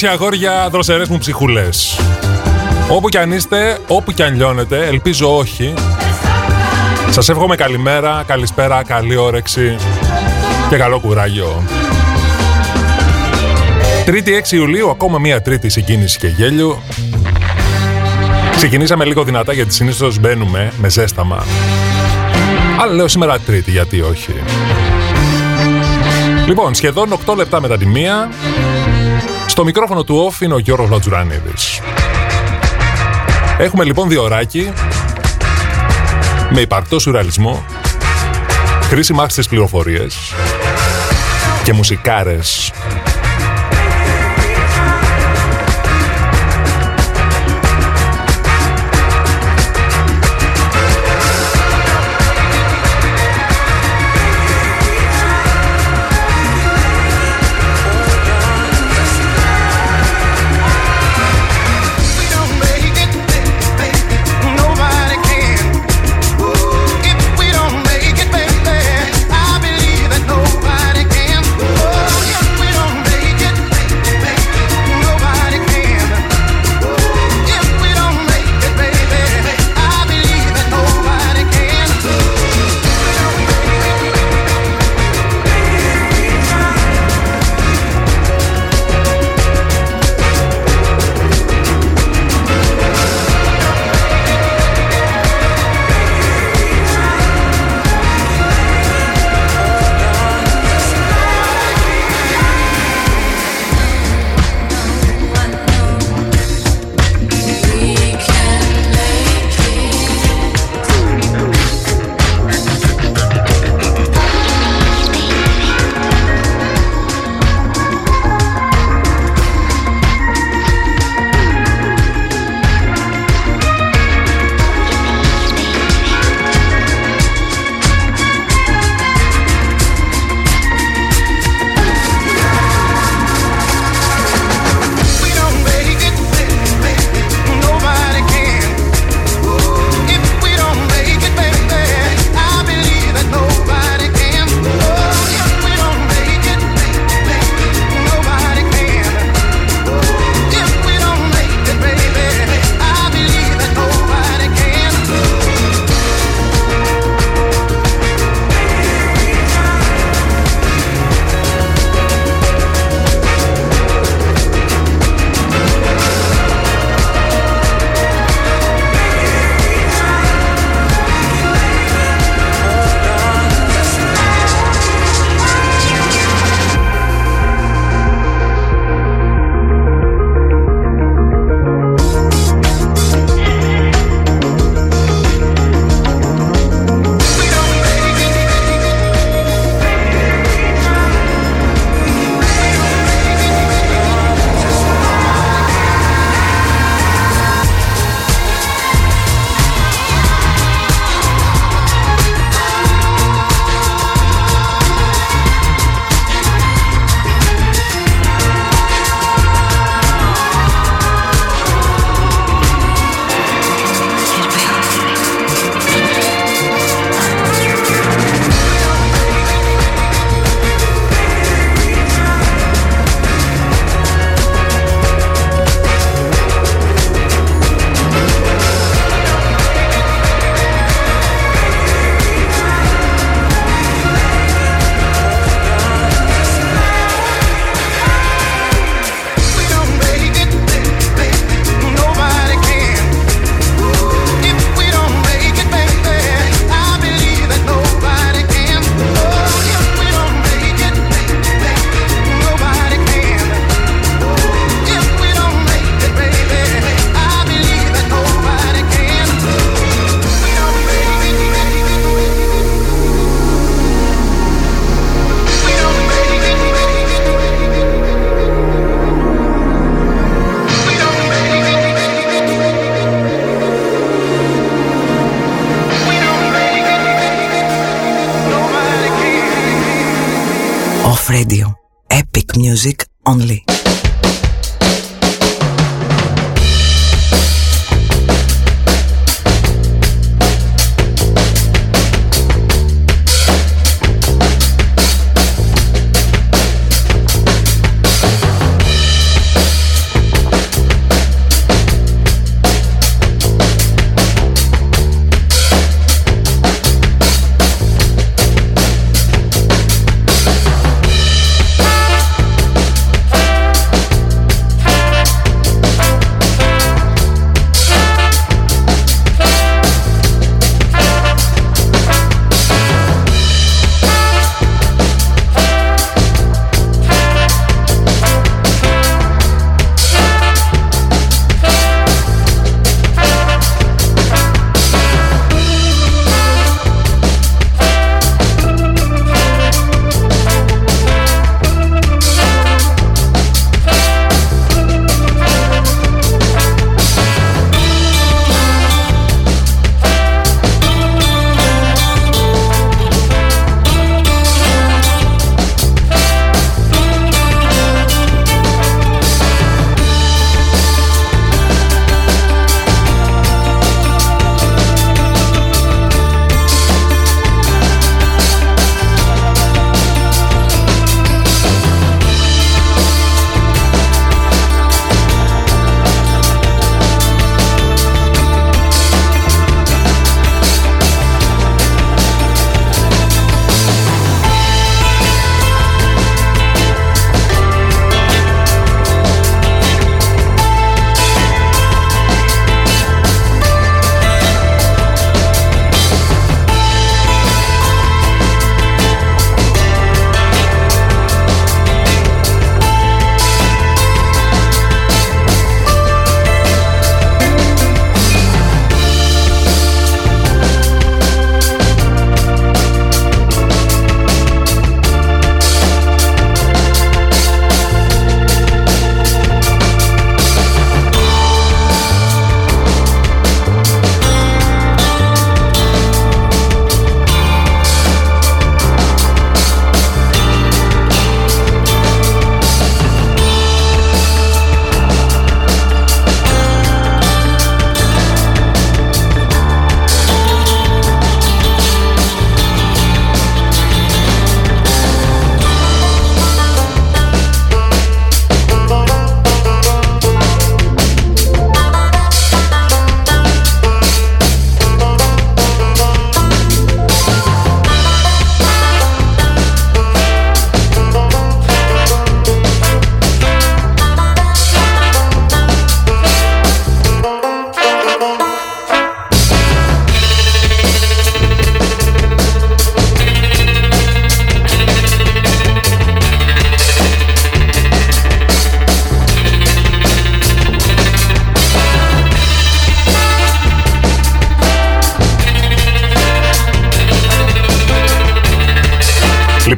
Κορίτσια, αγόρια, δροσερές μου ψυχούλες. Όπου κι αν είστε, όπου κι αν λιώνετε, ελπίζω όχι. Σας εύχομαι καλημέρα, καλησπέρα, καλή όρεξη και καλό κουράγιο. Τρίτη 6 Ιουλίου, ακόμα μία τρίτη συγκίνηση και γέλιο. Ξεκινήσαμε λίγο δυνατά γιατί συνήθως μπαίνουμε με ζέσταμα. Αλλά λέω σήμερα τρίτη, γιατί όχι. Λοιπόν, σχεδόν 8 λεπτά μετά τη μία, στο μικρόφωνο του off είναι ο Γιώργος Λατζουράνιδης. Έχουμε λοιπόν δύο ωράκι με υπαρκτό σουραλισμό, χρήσιμα άξιτες πληροφορίες και μουσικάρες only.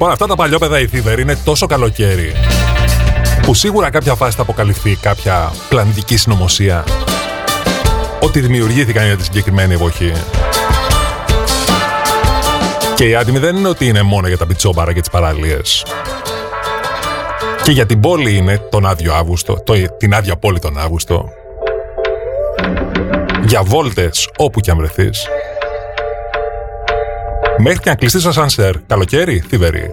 Λοιπόν, αυτά τα παλιόπαιδα η Θήβερ είναι τόσο καλοκαίρι που σίγουρα κάποια φάση θα αποκαλυφθεί κάποια πλανητική συνωμοσία ότι δημιουργήθηκαν για τη συγκεκριμένη εποχή. Και η άτιμη δεν είναι ότι είναι μόνο για τα πιτσόμπαρα και τις παραλίες. Και για την πόλη είναι τον άδειο Αύγουστο, το, την άδεια πόλη τον Αύγουστο. Για βόλτες όπου και αν βρεθείς. Μέχρι και αν κλειστείς ασανσέρ, καλοκαίρι, θύβερη.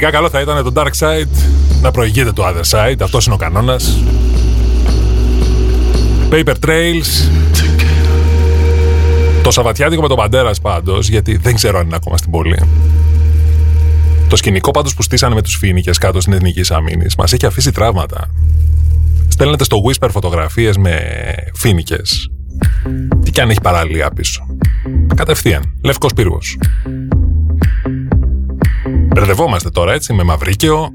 Γενικά καλό θα ήταν το Dark Side να προηγείται το Other Side. Αυτός είναι ο κανόνας. Paper Trails. Το Σαββατιάτικο με τον Παντέρας πάντως, γιατί δεν ξέρω αν είναι ακόμα στην πόλη. Το σκηνικό πάντως που στήσανε με τους φίνικες κάτω στην Εθνική Αμήνης μας έχει αφήσει τραύματα. Στέλνετε στο Whisper φωτογραφίες με φίνικες. Τι κι αν έχει παραλία πίσω. Κατευθείαν. Λευκός πύργος. Μπερδευόμαστε τώρα έτσι με Μαυρίκαιο,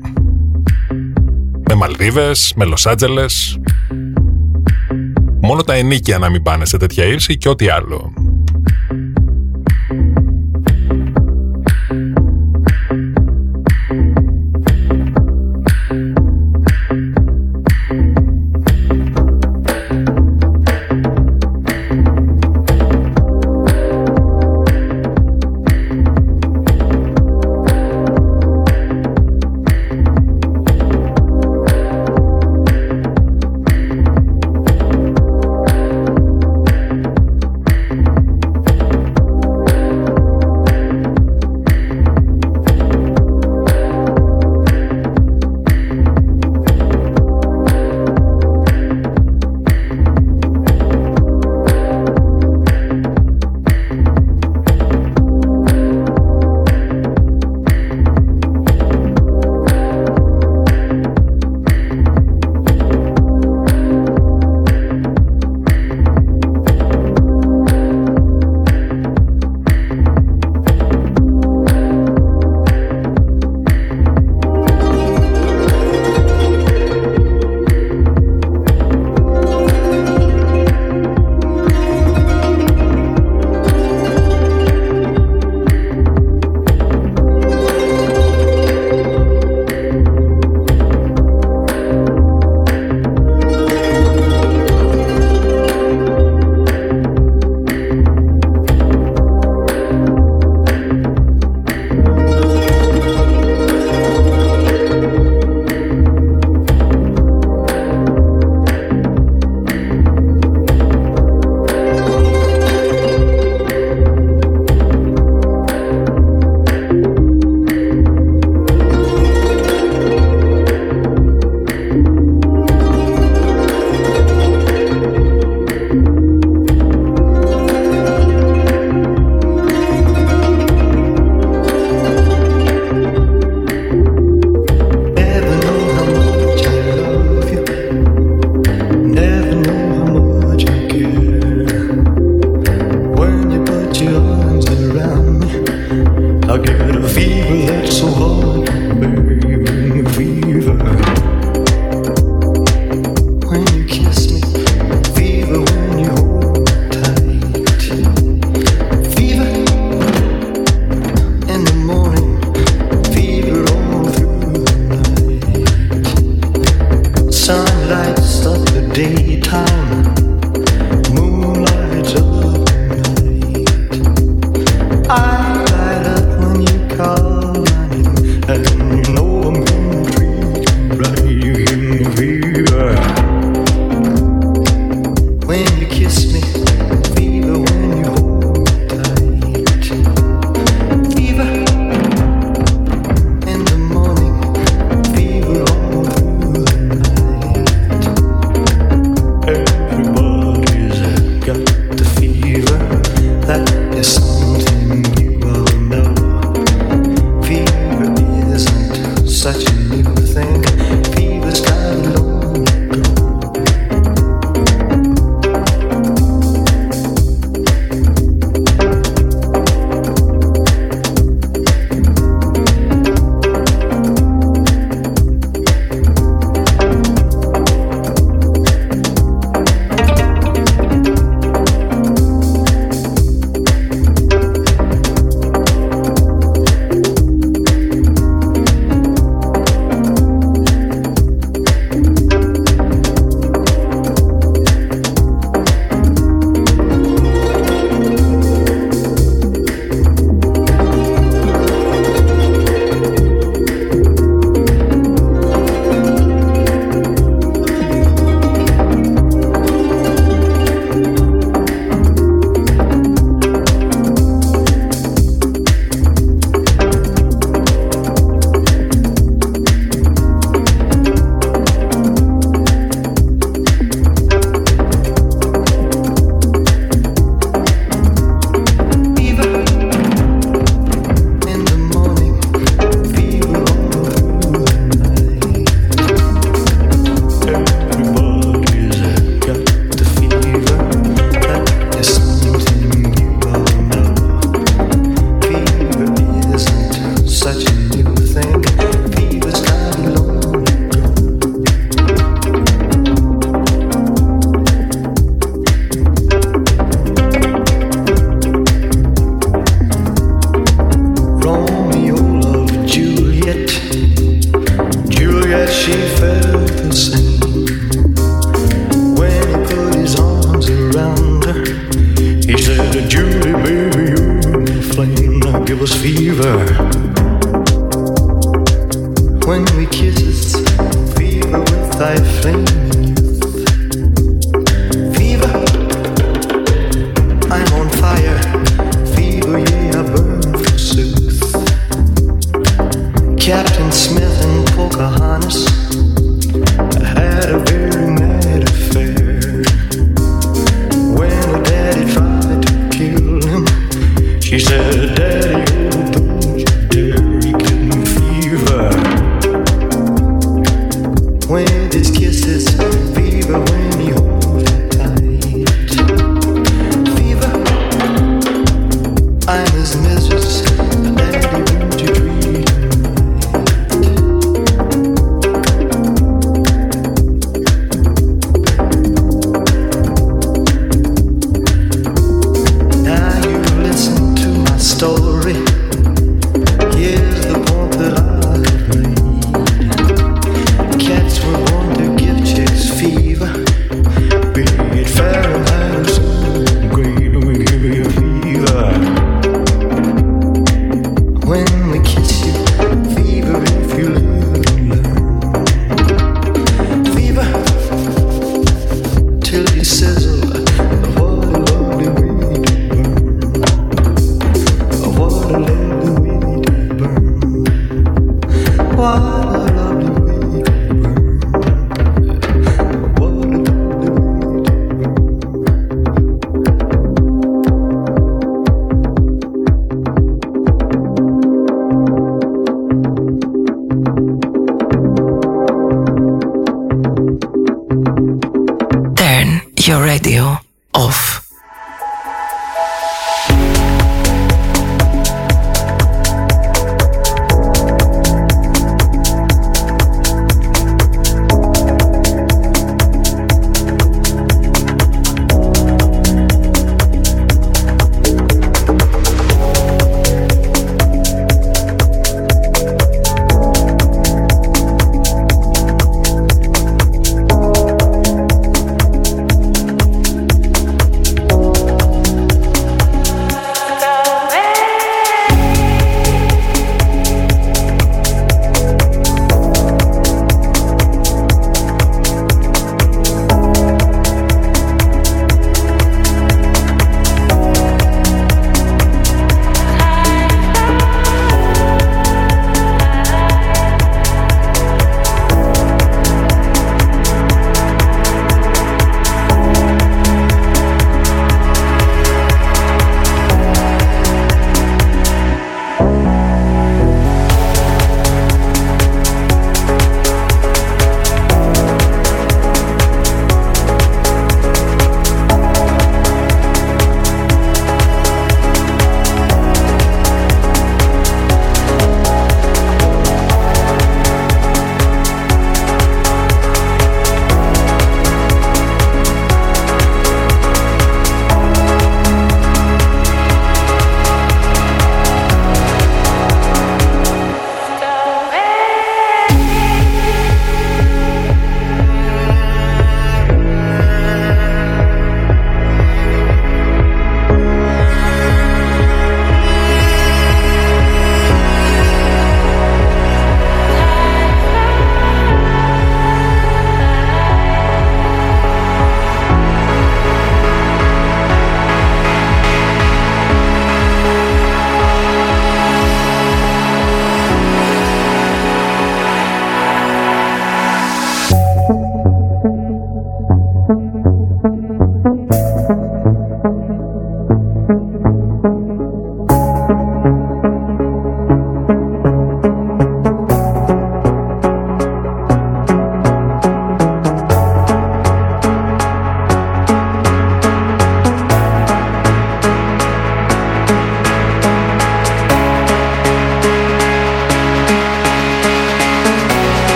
με Μαλδίβες, με Λος Άντζελες. Μόνο τα ενίκια να μην πάνε σε τέτοια ύψη και ό,τι άλλο.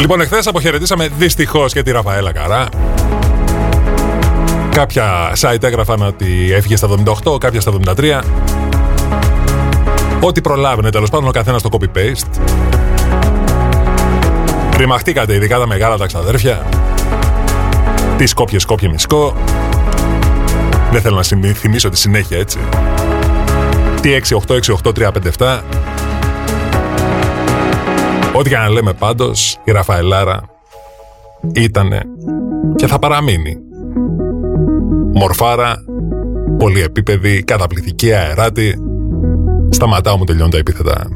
Λοιπόν, εχθές αποχαιρετήσαμε δυστυχώς και τη Ραφαέλα Καρά. Κάποια site έγραφαν ότι έφυγε στα 78, κάποια στα 73. Ό,τι προλάβαινε τέλος πάντων ο καθένας στο copy-paste. Ρημαχτήκατε ειδικά τα μεγάλα τα ξαδέρφια. Τι σκόπιες σκόπιε μισκό. Δεν θέλω να θυμίσω τη συνέχεια έτσι. Τι 6-8-6-8-3-5-7. Ό,τι και να λέμε πάντως, η Ραφαελάρα ήτανε και θα παραμείνει. Μορφάρα, πολυεπίπεδη, καταπληκτική αεράτη. Σταματάω μου τελειώνουν τα επίθετα.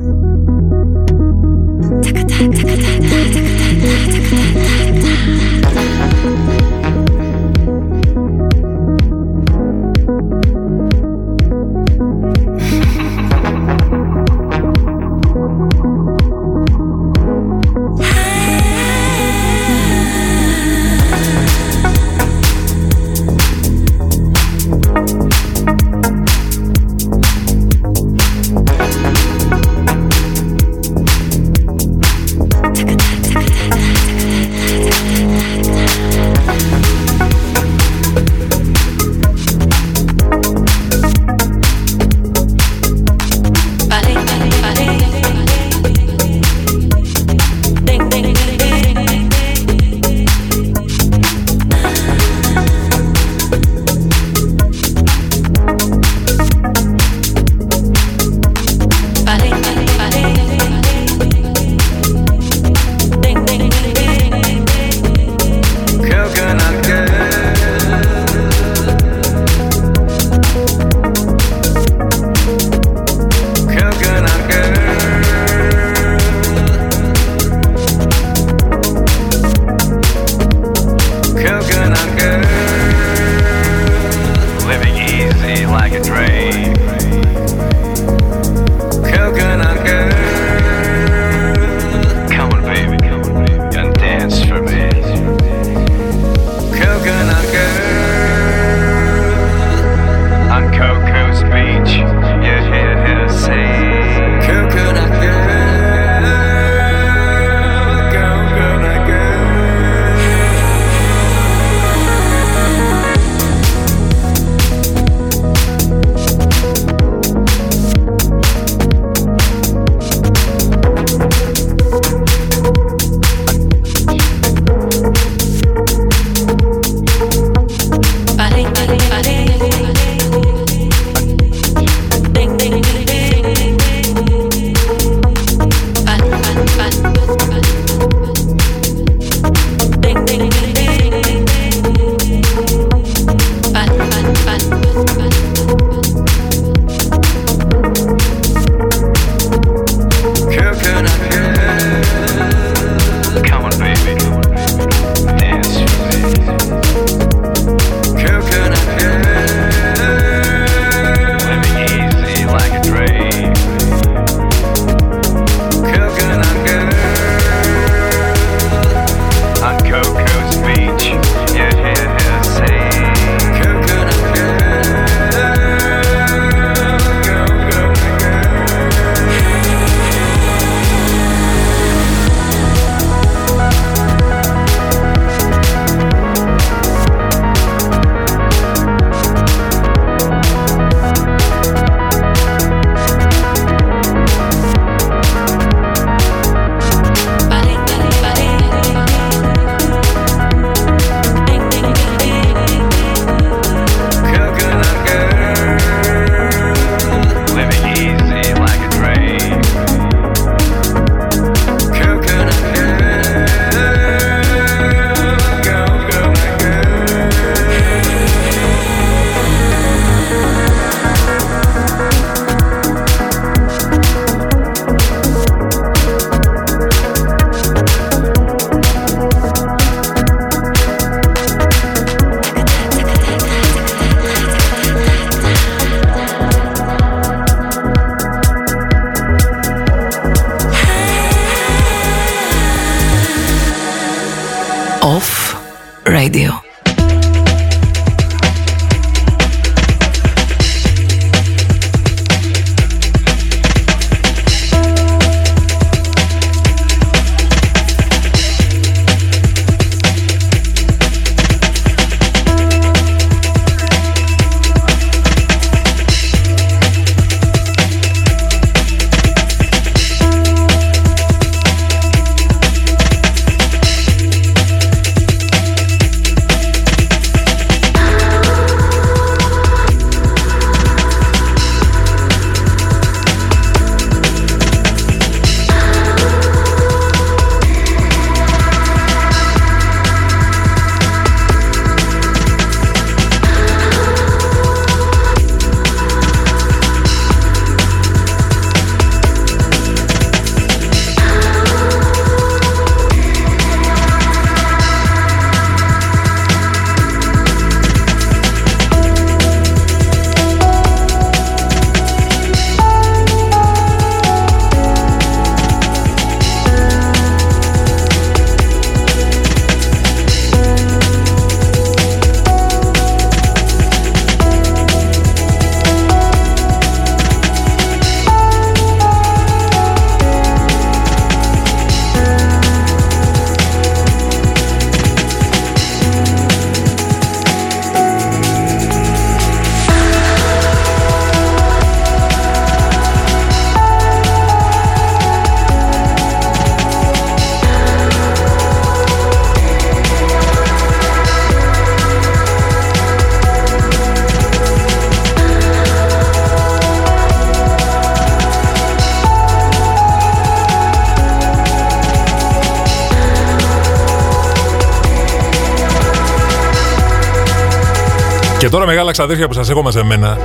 Τώρα μεγάλα ξαδέρφια που σας έχω μαζεμένα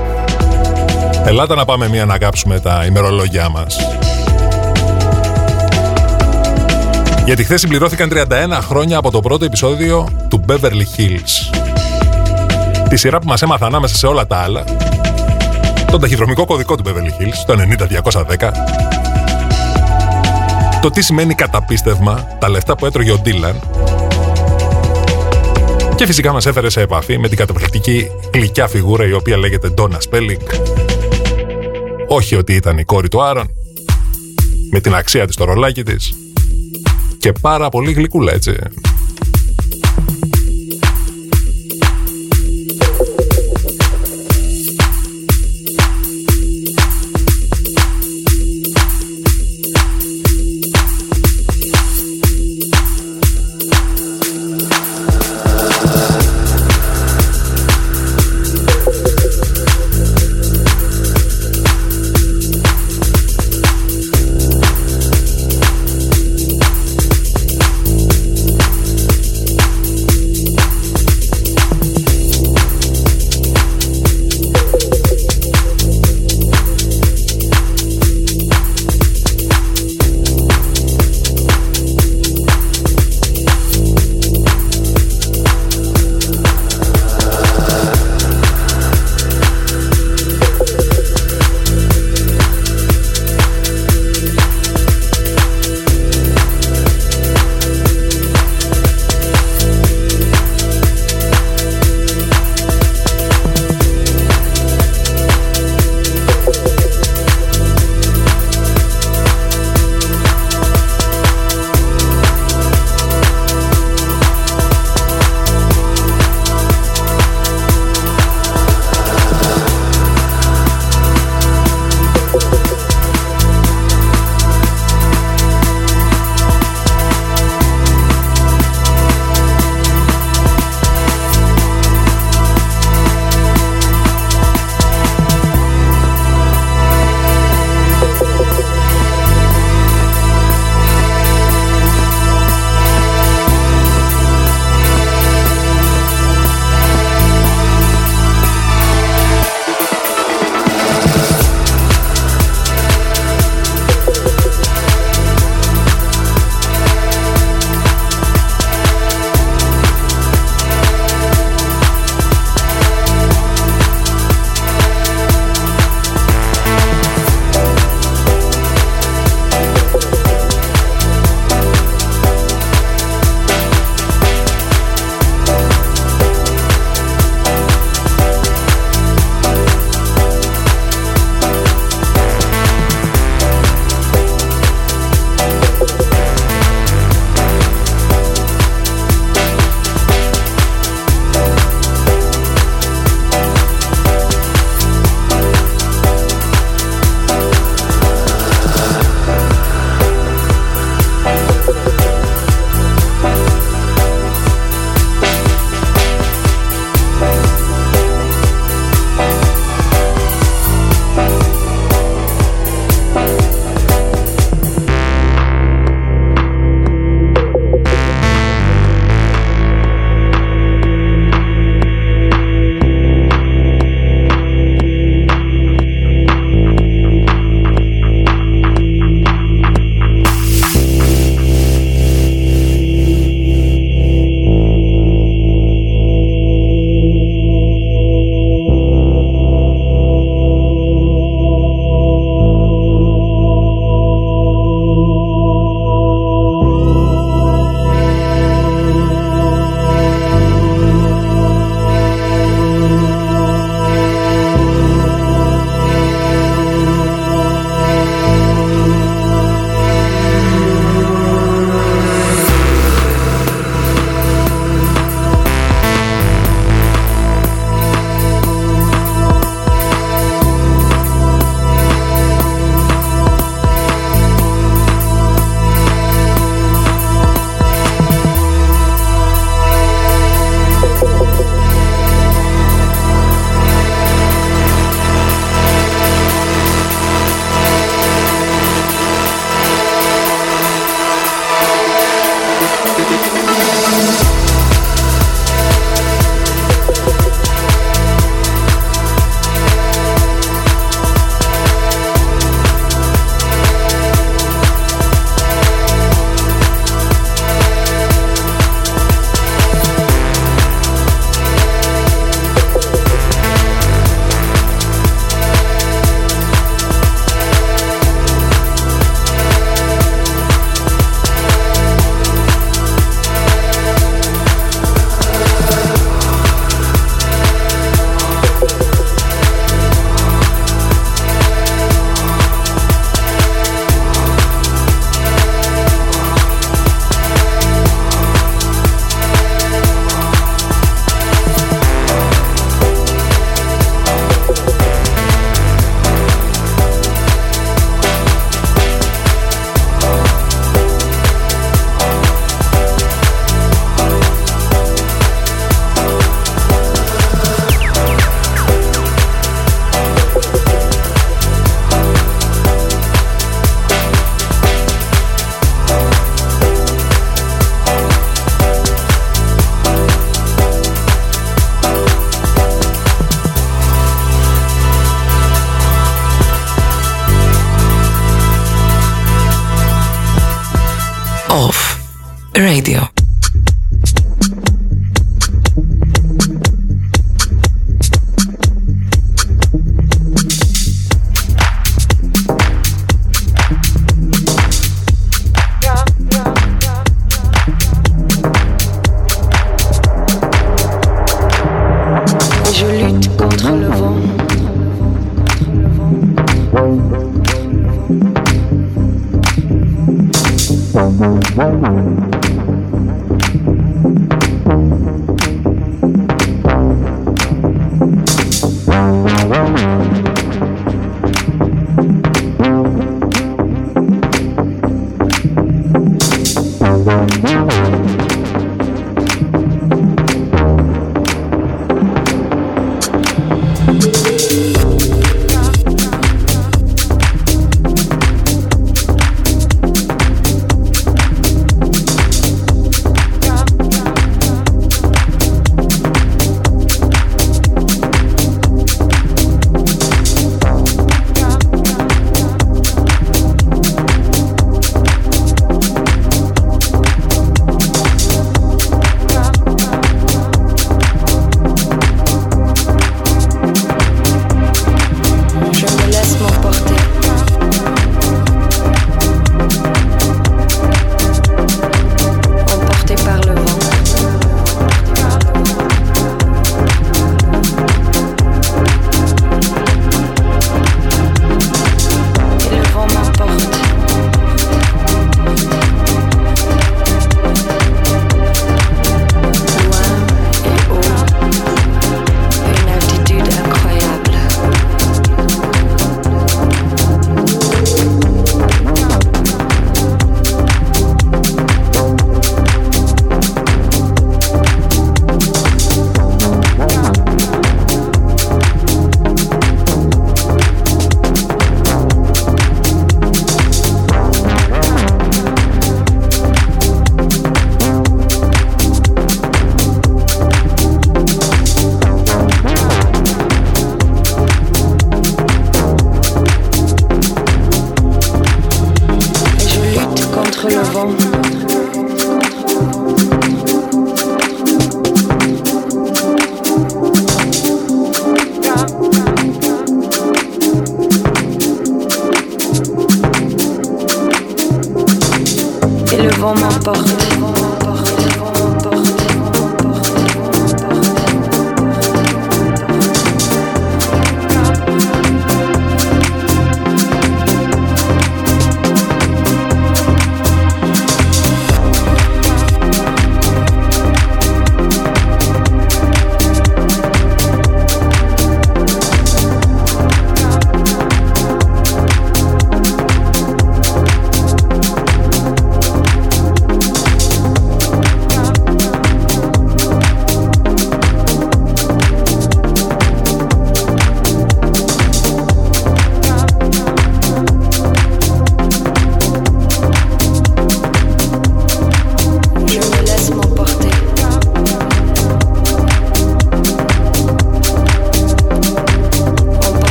Ελάτε να πάμε μία να κάψουμε τα ημερολόγια μας. Γιατί χθες συμπληρώθηκαν 31 χρόνια από το πρώτο επεισόδιο του Beverly Hills. Τη σειρά που μας έμαθα ανάμεσα σε όλα τα άλλα τον ταχυδρομικό κωδικό του Beverly Hills, το 90210 το τι σημαίνει καταπίστευμα, τα λεφτά που έτρωγε ο Ντίλαν και φυσικά μας έφερε σε επαφή με την καταπληκτική γλυκιά φιγούρα η οποία λέγεται Donna Spelling. Όχι ότι ήταν η κόρη του Άρον, με την αξία της στο ρολάκι της και πάρα πολύ γλυκούλα έτσι.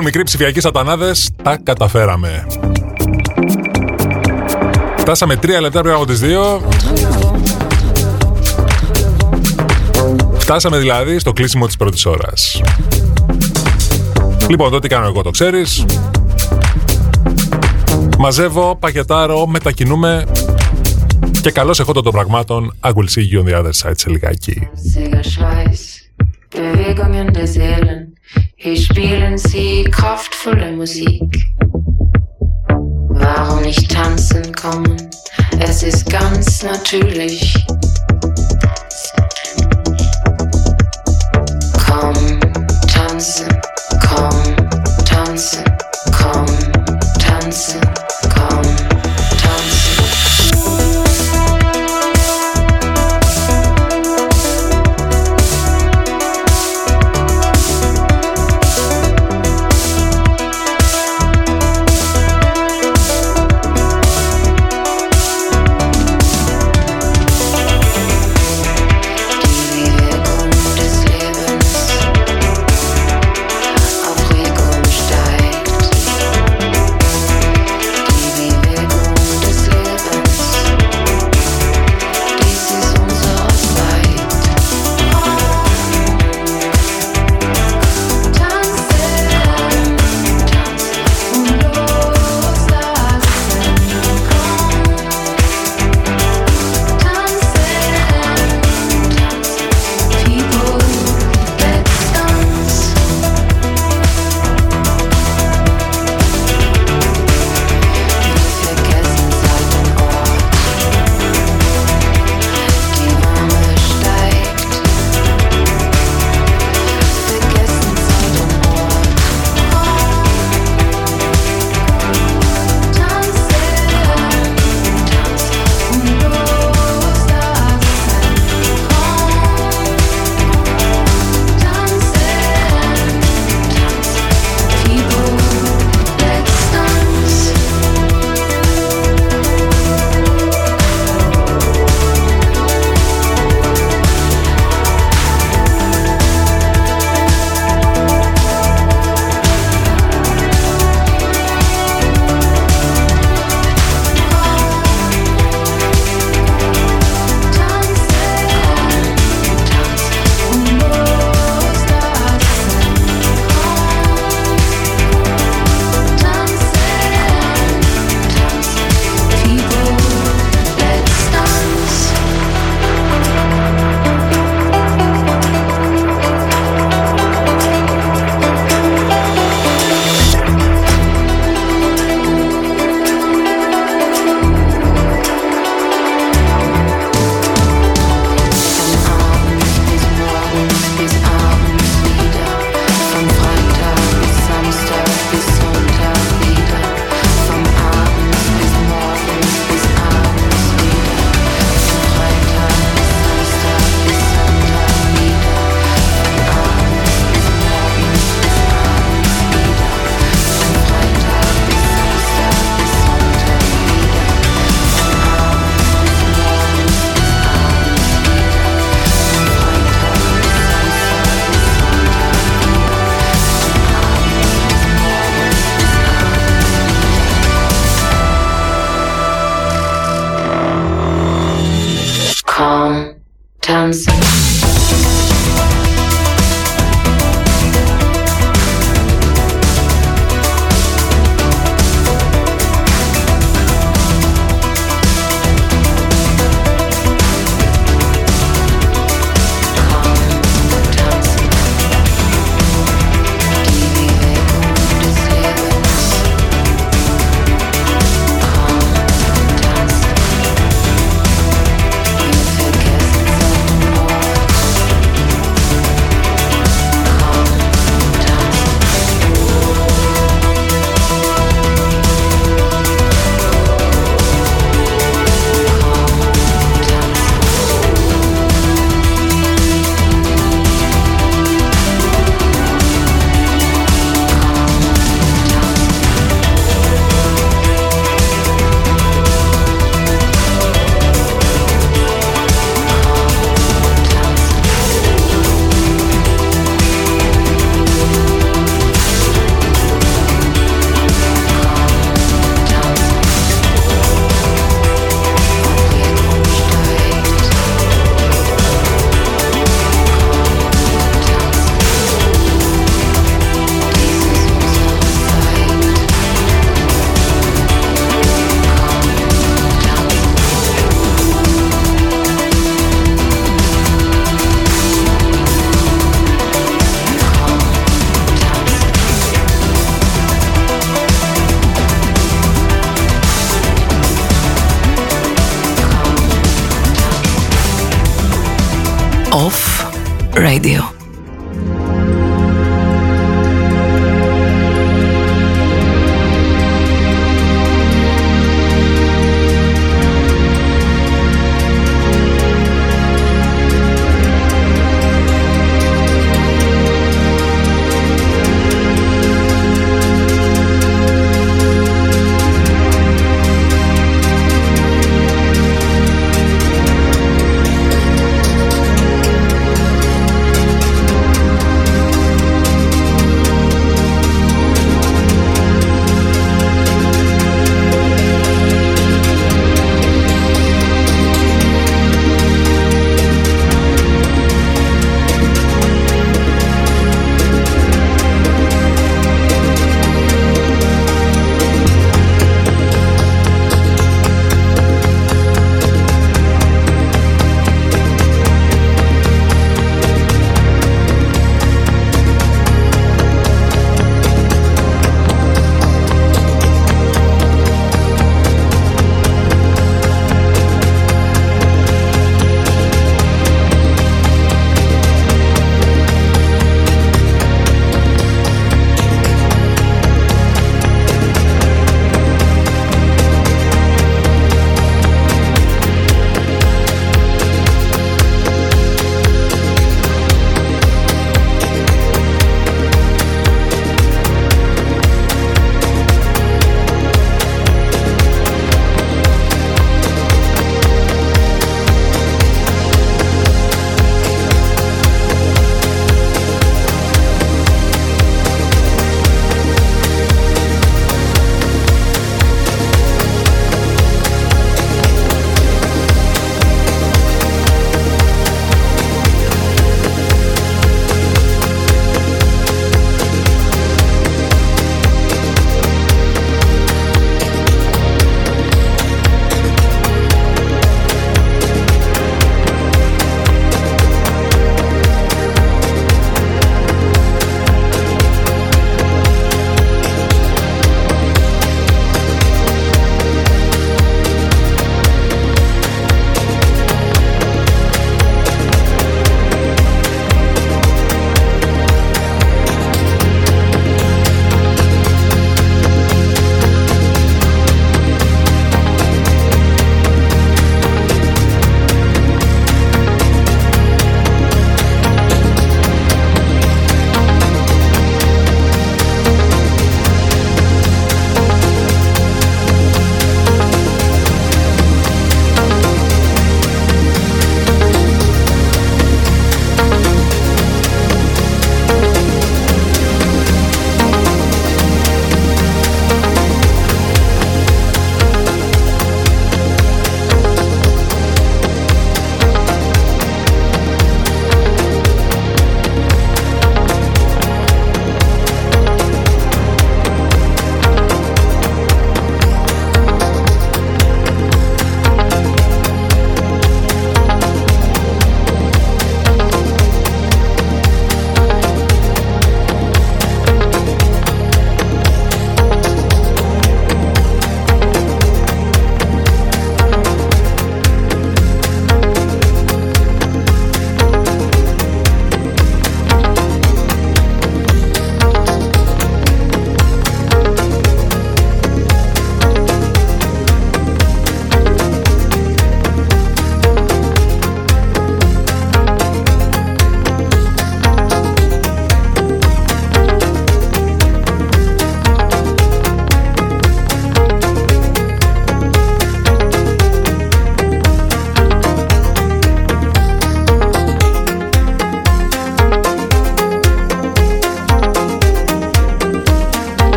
Λοιπόν, μικροί ψηφιακοί σατανάδες, τα καταφέραμε. Φτάσαμε τρία λεπτά πριν από τις δύο. Φτάσαμε δηλαδή στο κλείσιμο της πρώτης ώρας. Λοιπόν, το τι κάνω εγώ το ξέρεις. Μαζεύω, πακετάρω, μετακινούμε και καλώς έχω των πραγμάτων I will see you on the other side σε λιγάκι.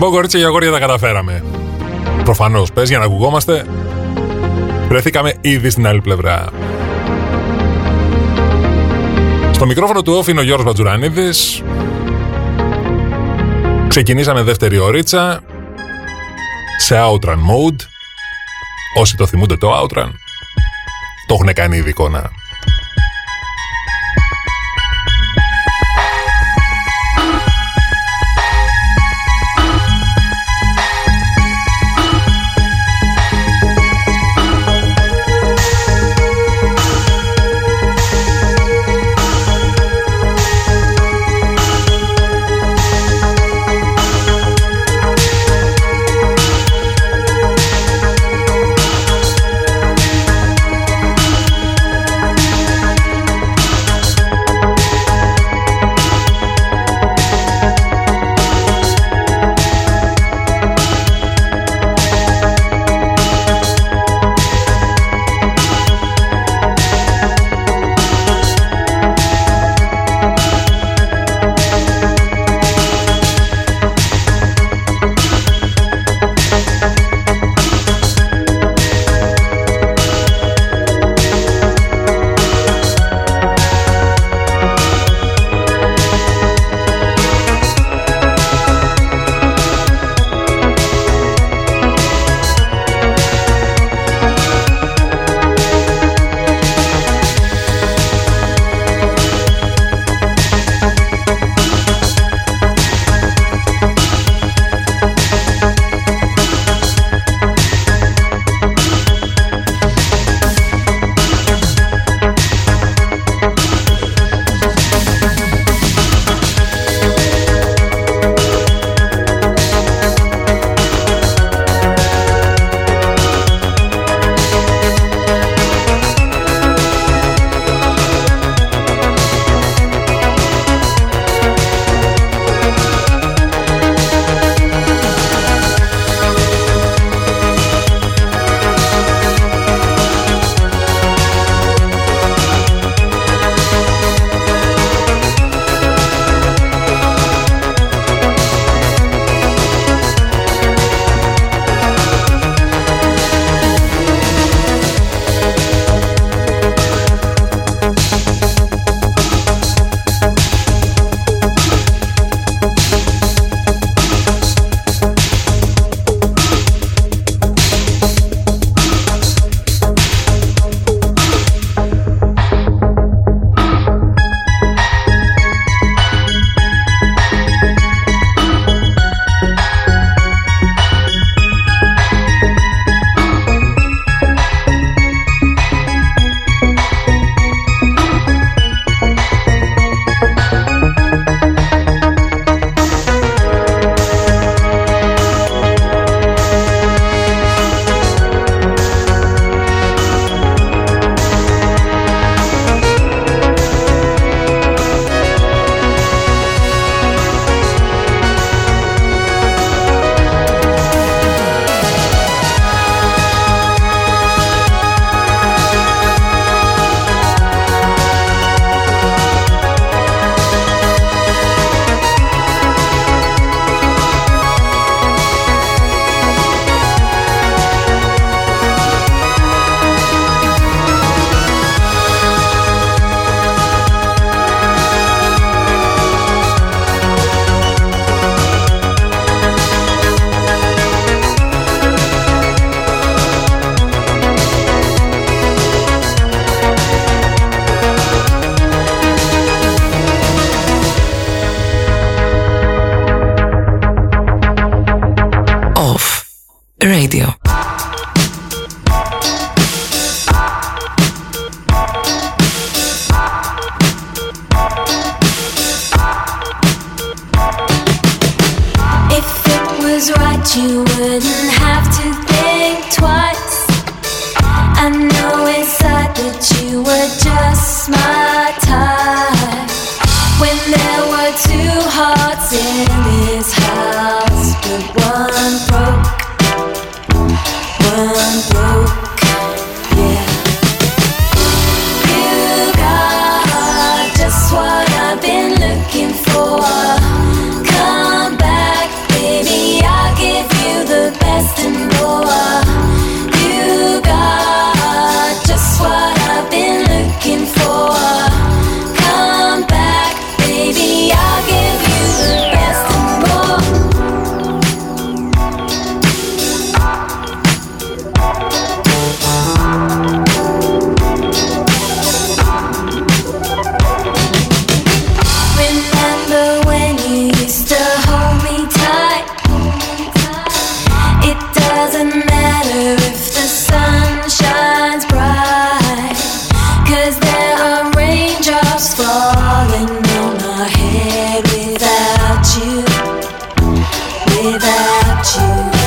Λοιπόν, κορίτσια και αγόρια, τα καταφέραμε. Προφανώς, πες για να ακουγόμαστε. Βρεθήκαμε ήδη στην άλλη πλευρά. Στο μικρόφωνο του off είναι ο Γιώργος Βατζουρανίδης. Ξεκινήσαμε δεύτερη ωρίτσα σε Outrun Mode. Όσοι το θυμούνται το Outrun, το έχουν κάνει ήδη εικόνα. you.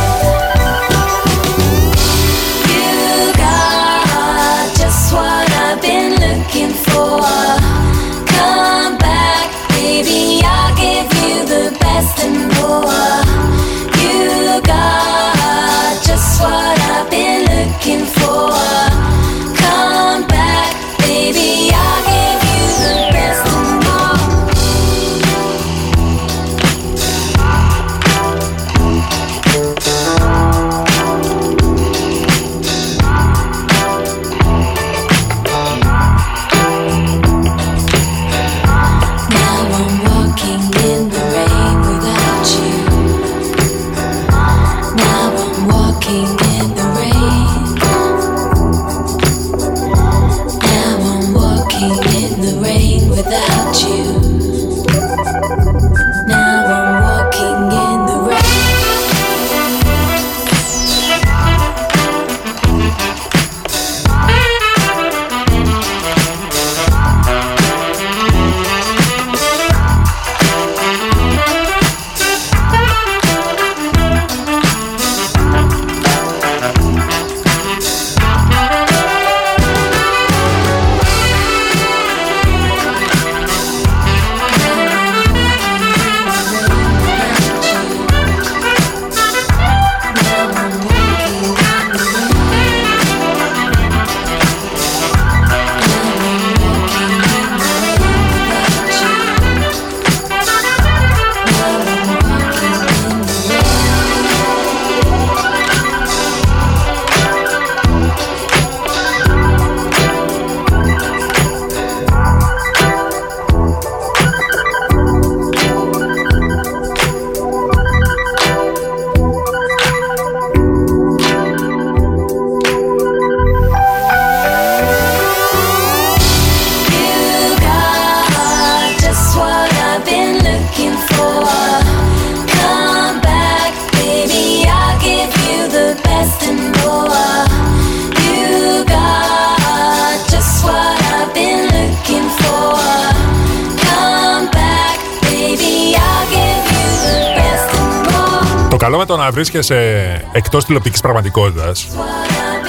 Βρίσκεσαι εκτός τηλεοπτικής πραγματικότητας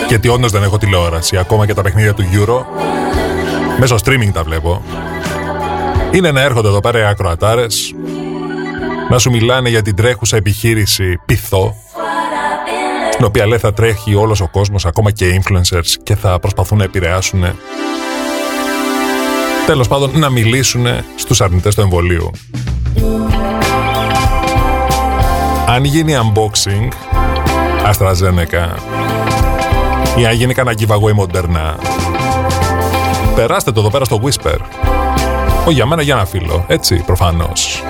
και ότι όντως δεν έχω τηλεόραση, ακόμα και τα παιχνίδια του Euro, μέσω streaming τα βλέπω, είναι να έρχονται εδώ πέρα οι ακροατάρες, να σου μιλάνε για την τρέχουσα επιχείρηση Πυθό, στην οποία λέει θα τρέχει όλος ο κόσμος, ακόμα και influencers και θα προσπαθούν να επηρεάσουν τέλος πάντων να μιλήσουν στους αρνητές του εμβολίου. Αν γίνει unboxing AstraZeneca ή αν γίνει κανένα giveaway Moderna περάστε το εδώ πέρα στο Whisper. Όχι για μένα, για ένα φίλο. Έτσι, προφανώς.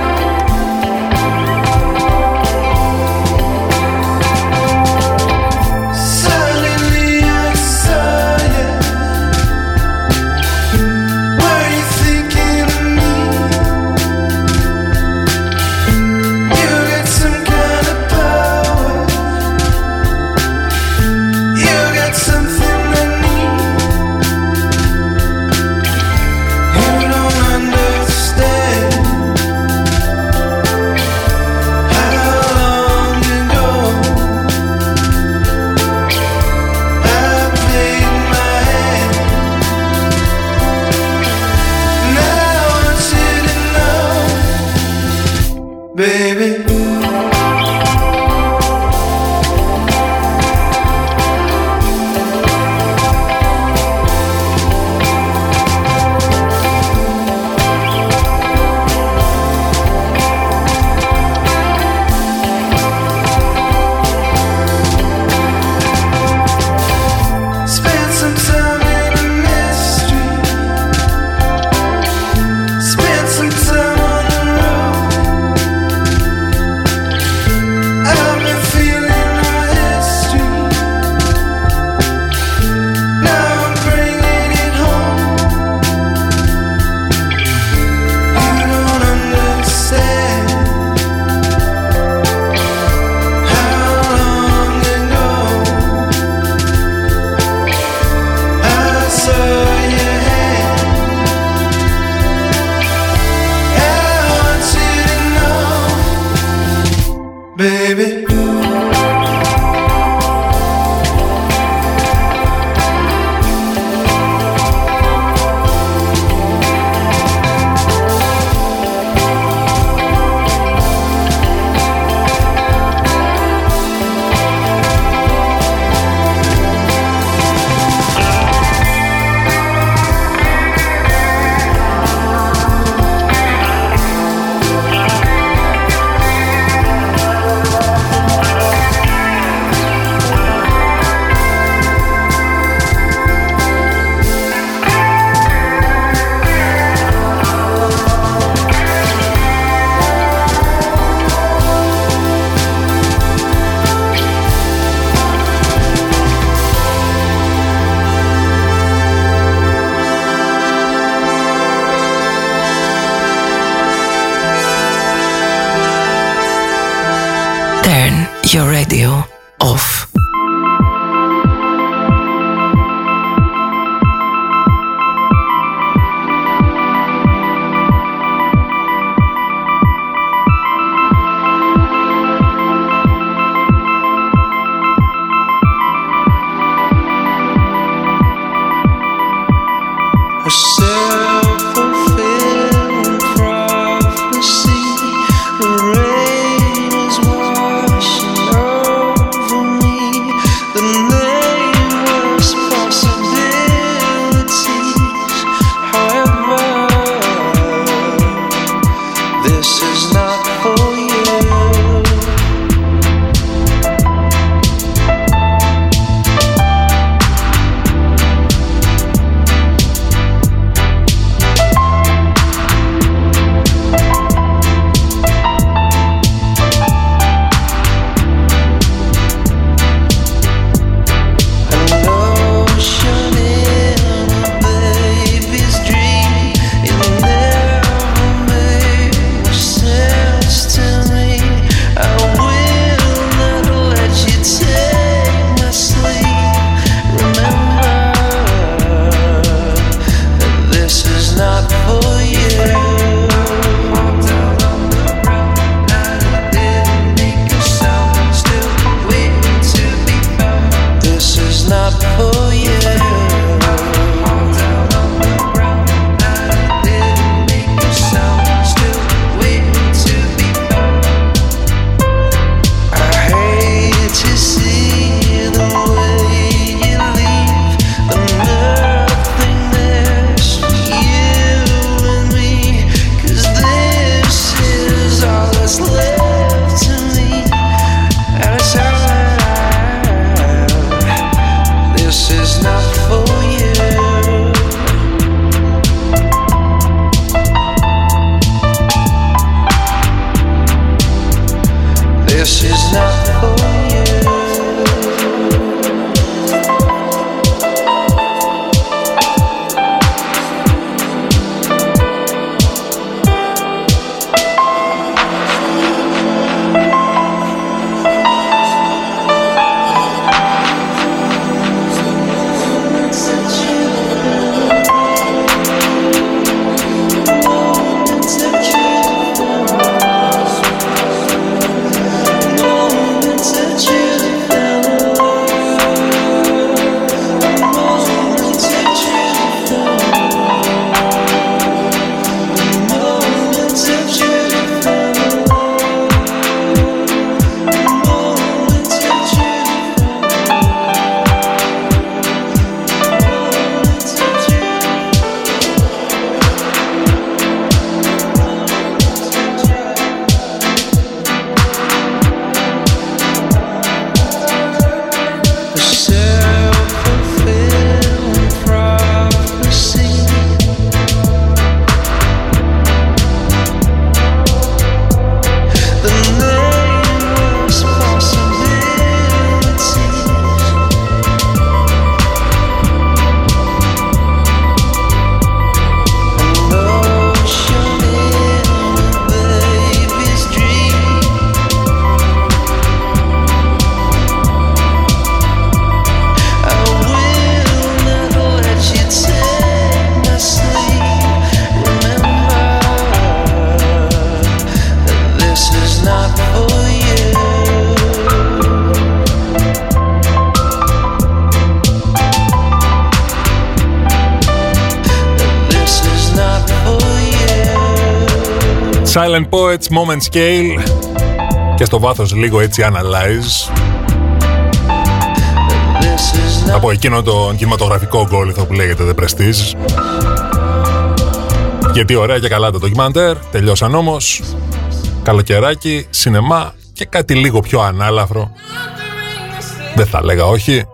Moment Scale και στο βάθος λίγο έτσι Analyze. Από εκείνο το κινηματογραφικό γκόλιθο που λέγεται The Prestige. Γιατί ωραία και καλά τα ντοκιμαντέρ τελειώσαν όμως. Καλοκαιράκι, σινεμά και κάτι λίγο πιο ανάλαφρο. Δεν θα λέγα όχι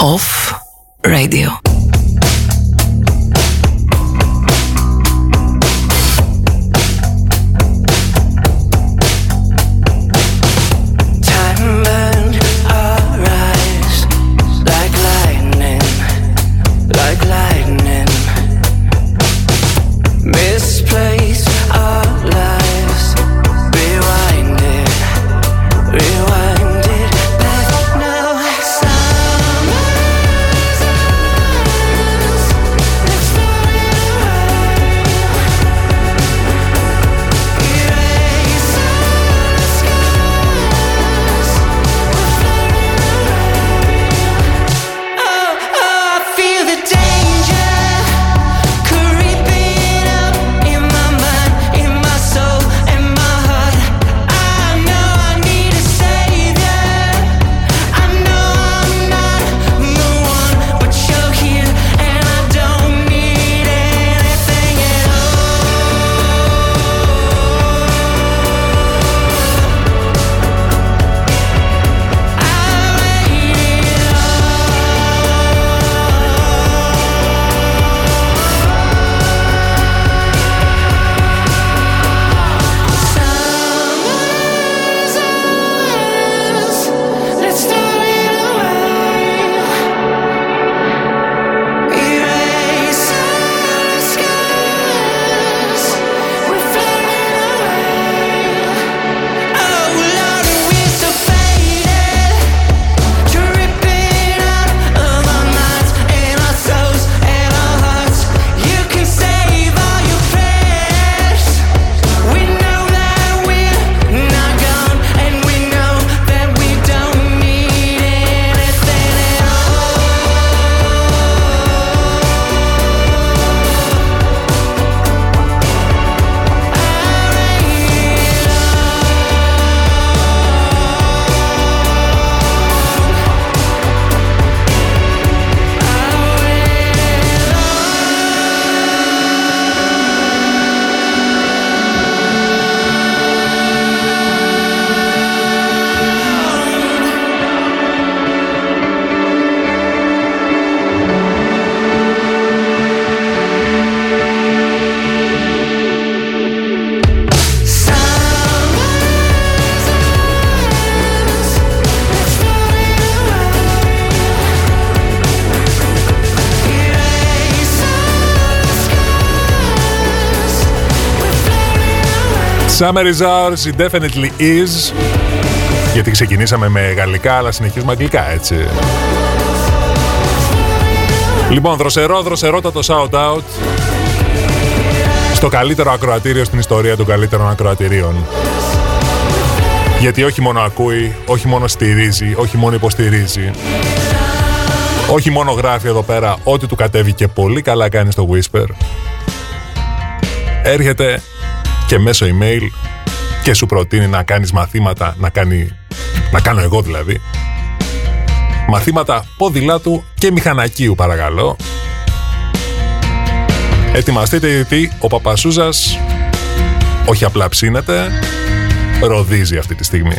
Off Radio. Summer is ours, definitely is. Γιατί ξεκινήσαμε με γαλλικά, αλλά συνεχίζουμε αγγλικά, έτσι. Λοιπόν, δροσερό, δροσερότατο shout-out στο καλύτερο ακροατήριο στην ιστορία των καλύτερων ακροατηρίων. Γιατί όχι μόνο ακούει, όχι μόνο στηρίζει, όχι μόνο υποστηρίζει. Όχι μόνο γράφει εδώ πέρα ό,τι του κατέβει και πολύ καλά κάνει στο Whisper. Έρχεται και μέσω email και σου προτείνει να κάνεις μαθήματα, να, κάνει, να κάνω εγώ δηλαδή, μαθήματα ποδηλάτου και μηχανακίου παρακαλώ. Ετοιμαστείτε γιατί ο Παπασούζας όχι απλά ψήνεται, ροδίζει αυτή τη στιγμή.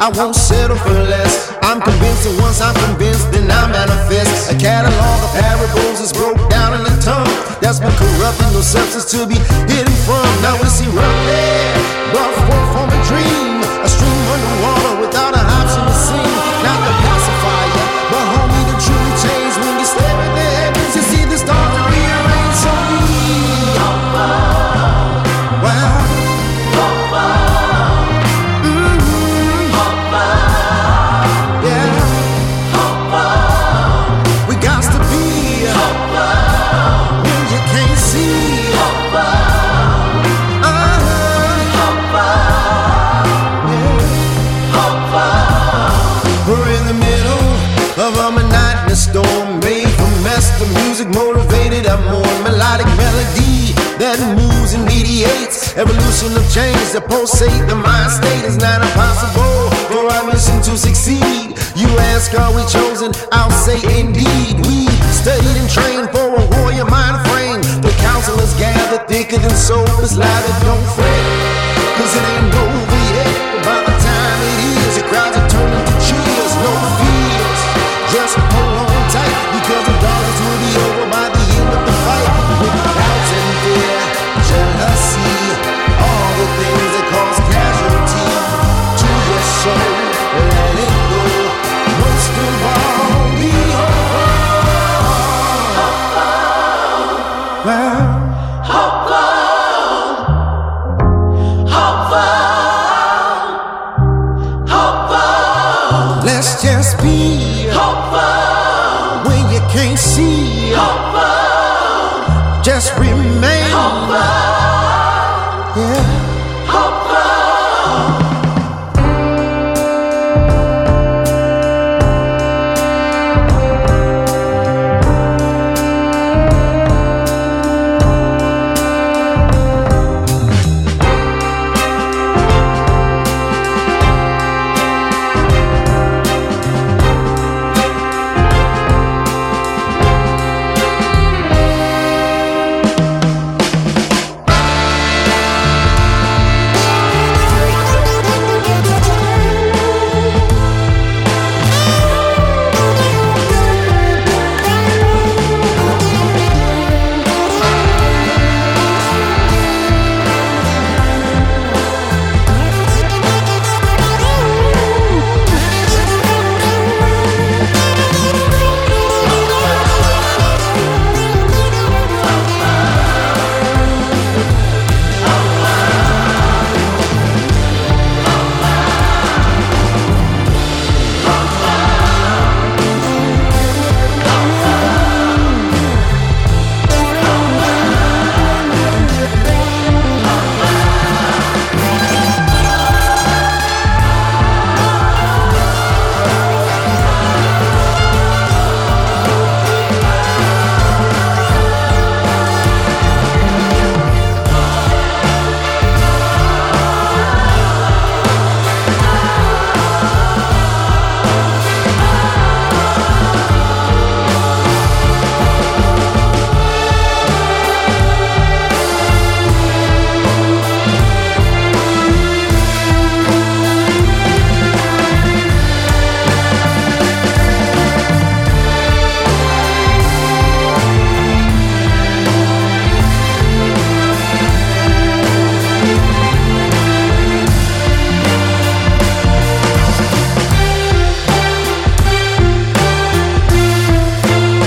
I won't settle for less. I'm convinced that once I'm convinced, then I manifest. A catalog of parables is broke down in the tongue. That's been corrupted, no substance to be hidden from. Now we see pulsate. The mind state is not impossible for our mission to succeed. You ask, are we chosen? I'll say indeed. We studied and trained for a warrior mind frame. The counselors gather thicker than soulless lather. Don't fret,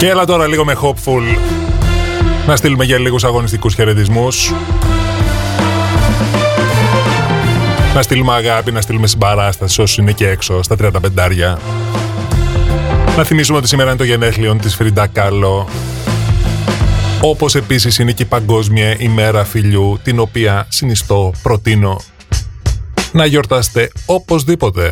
Και έλα τώρα λίγο με hopeful να στείλουμε για λίγους αγωνιστικούς χαιρετισμούς. Να στείλουμε αγάπη, να στείλουμε συμπαράσταση όσοι είναι και έξω στα 35 Να θυμίσουμε ότι σήμερα είναι το γενέθλιο της Φρίντα Κάλο. Όπως επίσης είναι και η Παγκόσμια ημέρα φιλιού, την οποία συνιστώ, προτείνω να γιορτάσετε οπωσδήποτε.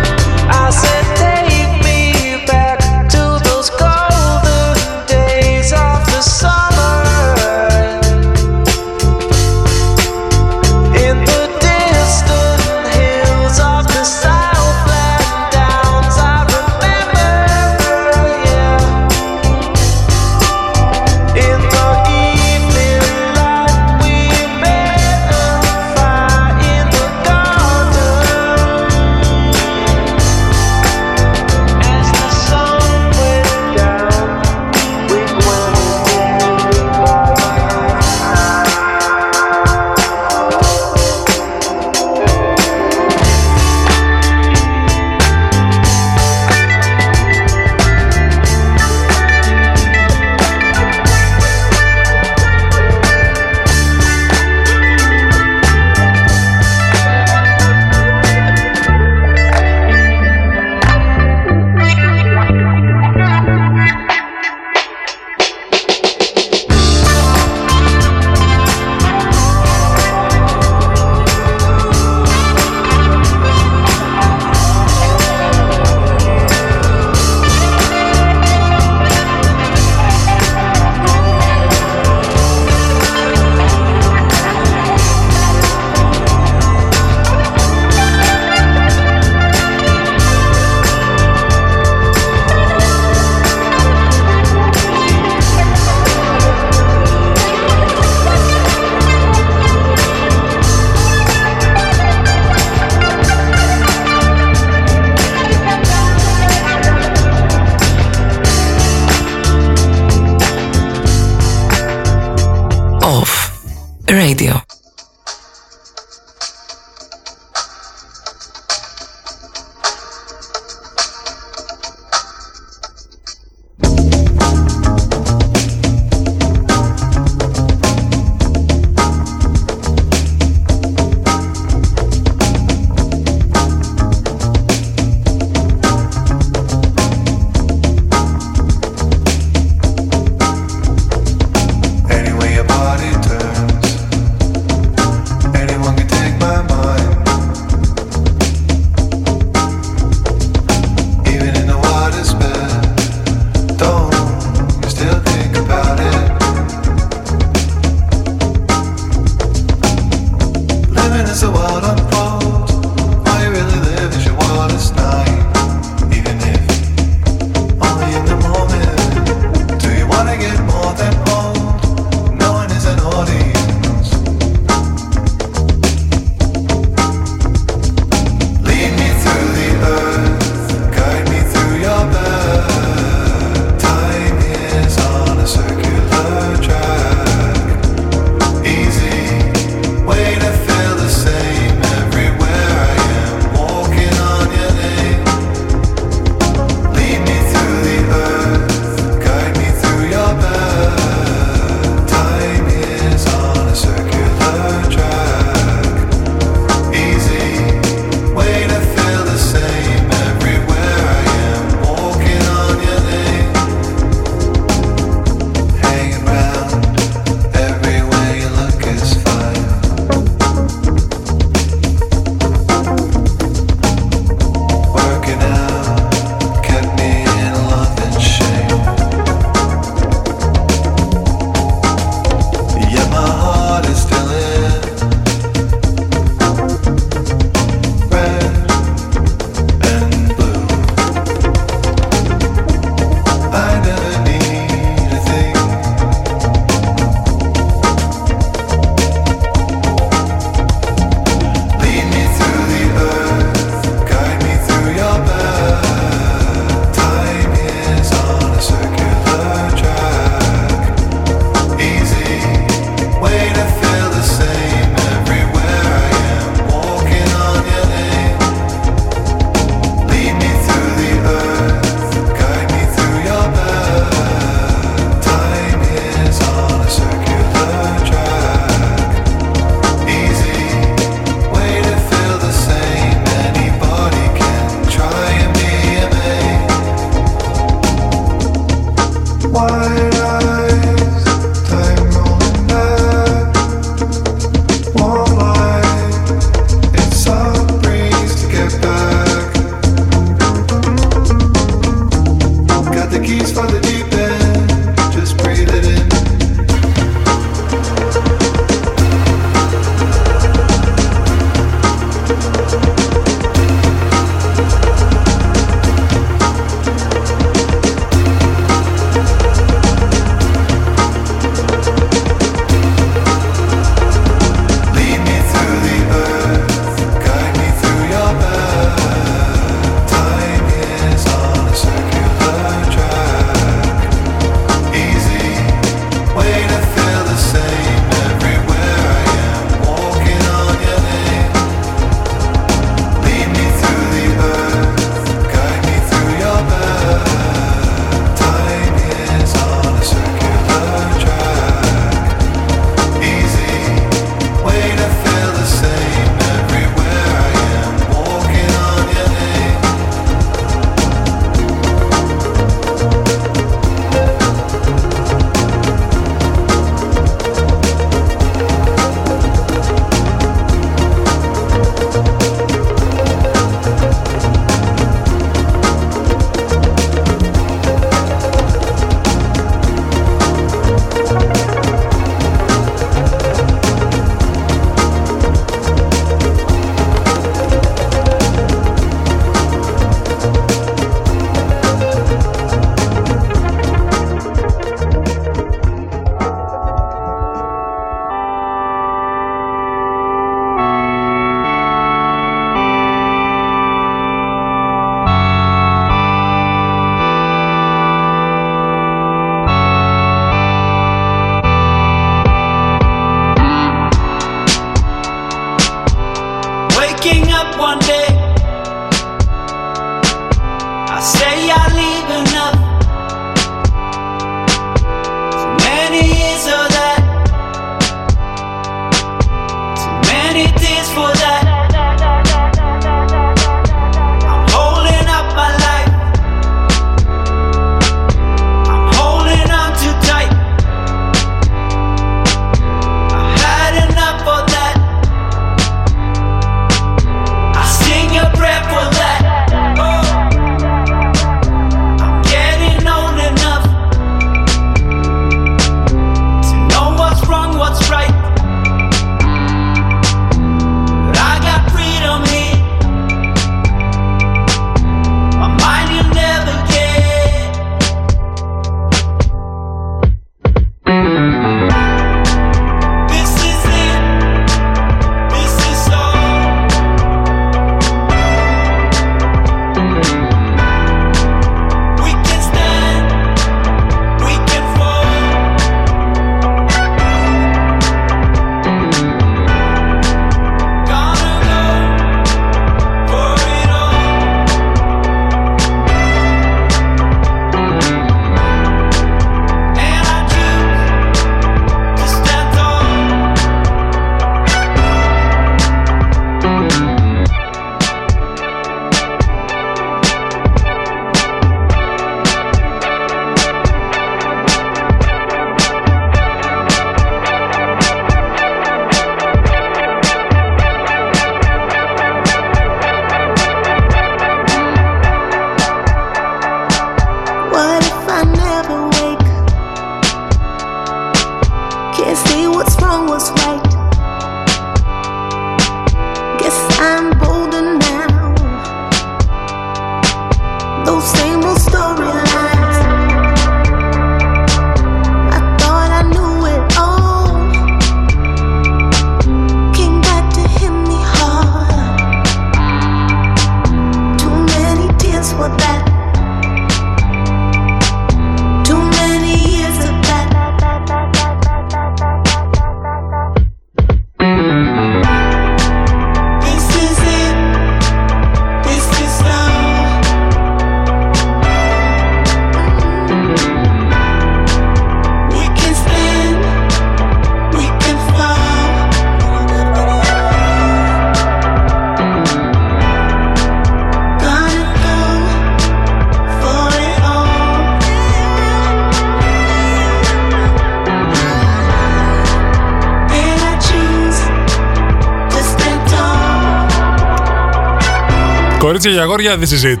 Κορίτσια για αγόρια, this is it.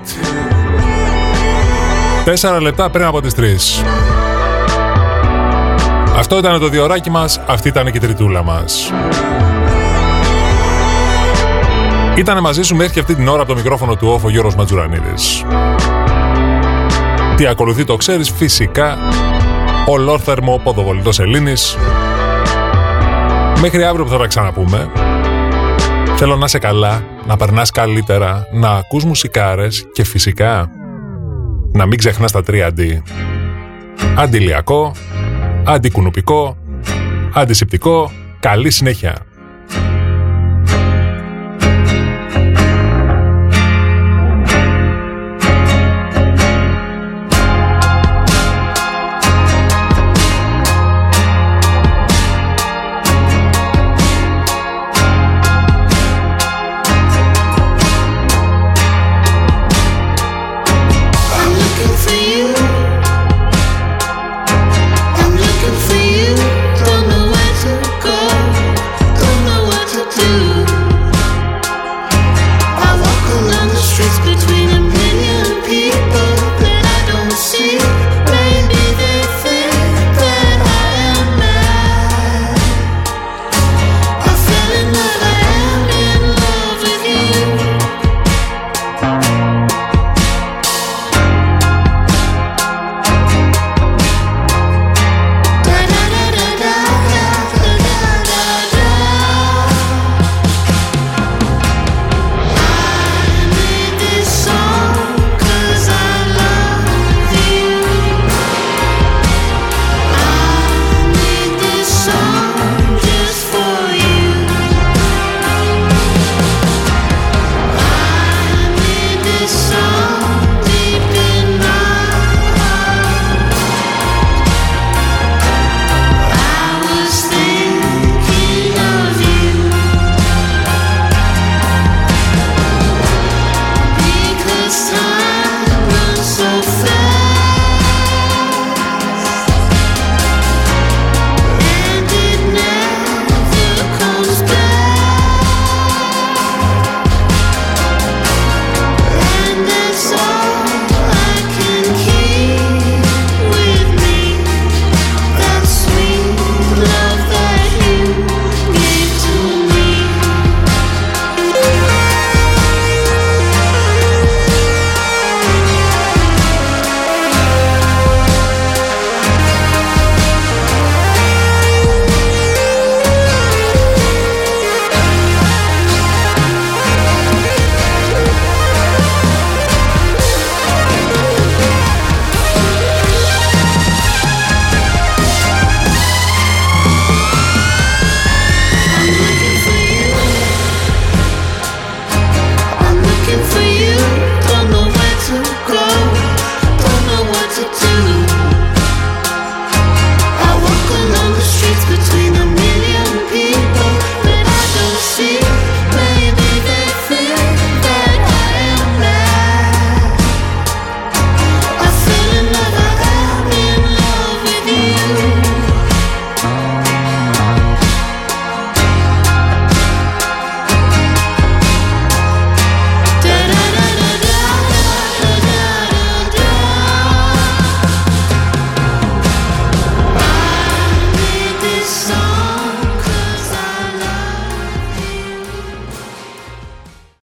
Τέσσερα λεπτά πριν από τις τρεις. Αυτό ήταν το διοράκι μας, αυτή ήταν και η τριτούλα μας. Ήτανε μαζί σου μέχρι και αυτή την ώρα από το μικρόφωνο του όφο Γιώργος Ματζουρανίδης. Τι ακολουθεί το ξέρεις φυσικά ολόθερμο ποδοβολητός Ελλήνης. Μέχρι αύριο που θα τα ξαναπούμε. Θέλω να είσαι καλά, να περνάς καλύτερα, να ακούς μουσικάρες και φυσικά να μην ξεχνάς τα τρία αντί. Αντιλιακό, αντικουνουπικό, αντισηπτικό, καλή συνέχεια.